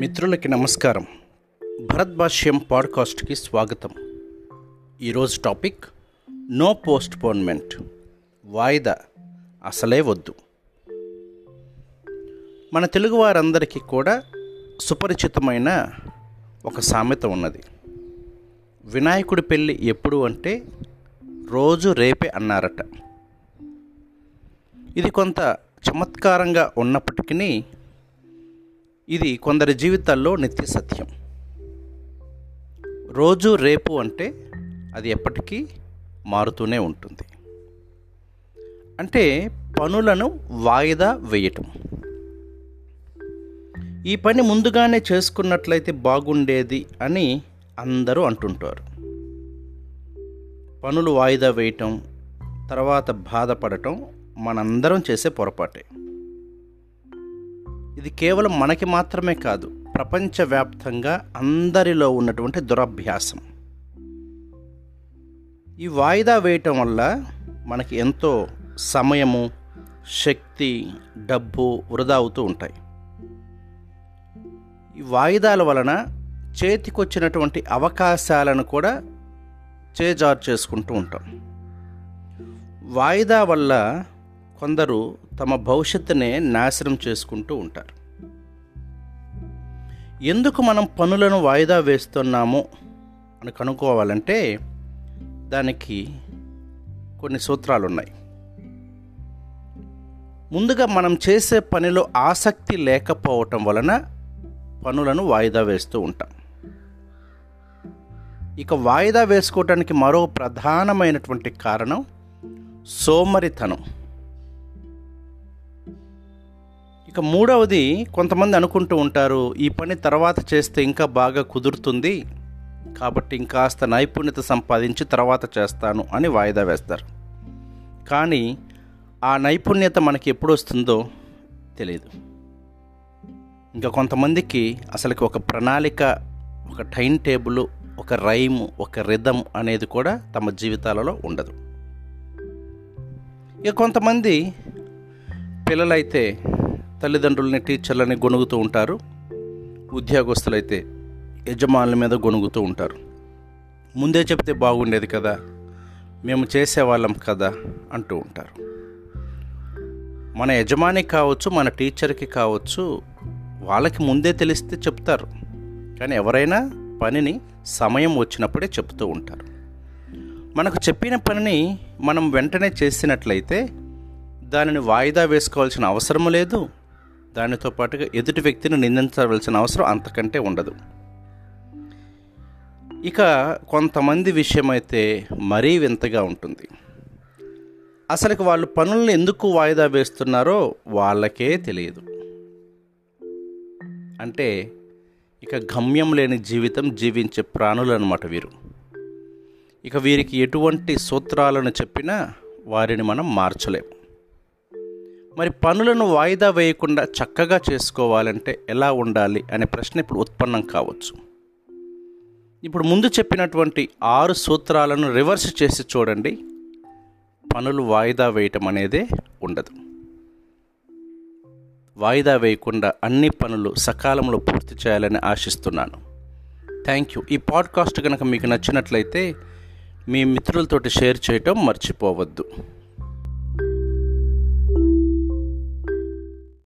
మిత్రులకి నమస్కారం. భరత్ భాష్యం పాడ్కాస్ట్కి స్వాగతం. ఈరోజు టాపిక్ నో పోస్ట్ పోన్మెంట్ వాయిదా అసలే వద్దు. మన తెలుగు వారందరికీ కూడా సుపరిచితమైన ఒక సామెత ఉన్నది. వినాయకుడి పెళ్ళి ఎప్పుడు అంటే రోజు రేపే అన్నారట. ఇది కొంత చమత్కారంగా ఉన్నప్పటికీ ఇది కొందరి జీవితాల్లో నిత్య సత్యం. రోజు రేపు అంటే అది ఎప్పటికీ మారుతూనే ఉంటుంది. అంటే పనులను వాయిదా వేయటం. ఈ పని ముందుగానే చేసుకున్నట్లయితే బాగుండేది అని అందరూ అంటుంటారు. పనులు వాయిదా వేయటం తర్వాత బాధపడటం మనందరం చేసే పొరపాటే. ఇది కేవలం మనకి మాత్రమే కాదు ప్రపంచవ్యాప్తంగా అందరిలో ఉన్నటువంటి దురభ్యాసం. ఈ వాయిదా వేయటం వల్ల మనకి ఎంతో సమయము శక్తి డబ్బు వృధా అవుతూ ఉంటాయి. ఈ వాయిదాల వలన చేతికొచ్చినటువంటి అవకాశాలను కూడా చేజారు చేసుకుంటూ ఉంటాం. వాయిదా వల్ల కొందరు తమ భవిష్యత్తునే నాశనం చేసుకుంటూ ఉంటారు. ఎందుకు మనం పనులను వాయిదా వేస్తున్నాము అని కనుక్కోవాలంటే దానికి కొన్ని సూత్రాలు ఉన్నాయి ముందుగా మనం చేసే పనిలో ఆసక్తి లేకపోవటం వలన పనులను వాయిదా వేస్తూ ఉంటాం. ఇక వాయిదా వేసుకోవటానికి మరో ప్రధానమైనటువంటి కారణం సోమరితనం. ఇక మూడవది కొంతమంది అనుకుంటూ ఉంటారు ఈ పని తర్వాత చేస్తే ఇంకా బాగా కుదురుతుంది కాబట్టి ఇంకాస్త నైపుణ్యత సంపాదించి తర్వాత చేస్తాను అని వాయిదా వేస్తారు. కానీ ఆ నైపుణ్యత మనకి ఎప్పుడు వస్తుందో తెలియదు ఇంకా కొంతమందికి అసలుకి ఒక ప్రణాళిక ఒక టైం టేబుల్ ఒక రైమ్ ఒక రిధమ్ అనేది కూడా తమ జీవితాలలో ఉండదు. ఇక కొంతమంది పిల్లలైతే తల్లిదండ్రులని టీచర్లని గొనుగుతూ ఉంటారు. ఉద్యోగస్తులైతే యజమానుల మీద గొనుగుతూ ఉంటారు. ముందే చెప్తే బాగుండేది కదా మేము చేసేవాళ్ళం కదా అంటూ ఉంటారు. మన యజమాని కావచ్చు మన టీచర్కి కావచ్చు వాళ్ళకి ముందే తెలిస్తే చెప్తారు. కానీ ఎవరైనా పనిని సమయం వచ్చినప్పుడే చెప్తూ ఉంటారు. మనకు చెప్పిన పనిని మనం వెంటనే చేసినట్లయితే దానిని వాయిదా వేసుకోవాల్సిన అవసరం లేదు. దానితో పాటుగా ఎదుటి వ్యక్తిని నిందించవలసిన అవసరం అంతకంటే ఉండదు. ఇక కొంతమంది విషయమైతే మరీ వింతగా ఉంటుంది. అసలుకి వాళ్ళు పనులను ఎందుకు వాయిదా వేస్తున్నారో వాళ్ళకే తెలియదు. అంటే ఇక గమ్యం లేని జీవితం జీవించే ప్రాణులు అనమాట వీరు. ఇక వీరికి ఎటువంటి సూత్రాలను చెప్పినా వారిని మనం మార్చలేము మరి పనులను వాయిదా వేయకుండా చక్కగా చేసుకోవాలంటే ఎలా ఉండాలి అనే ప్రశ్న ఇప్పుడు ఉత్పన్నం కావచ్చు. ఇప్పుడు ముందు చెప్పినటువంటి ఆరు సూత్రాలను రివర్స్ చేసి చూడండి. పనులు వాయిదా వేయటం అనేదే ఉండదు. వాయిదా వేయకుండా అన్ని పనులు సకాలంలో పూర్తి చేయాలని ఆశిస్తున్నాను. Thank you. ఈ పాడ్కాస్ట్ కనుక మీకు నచ్చినట్లయితే మీ మిత్రులతోటి షేర్ చేయటం మర్చిపోవద్దు.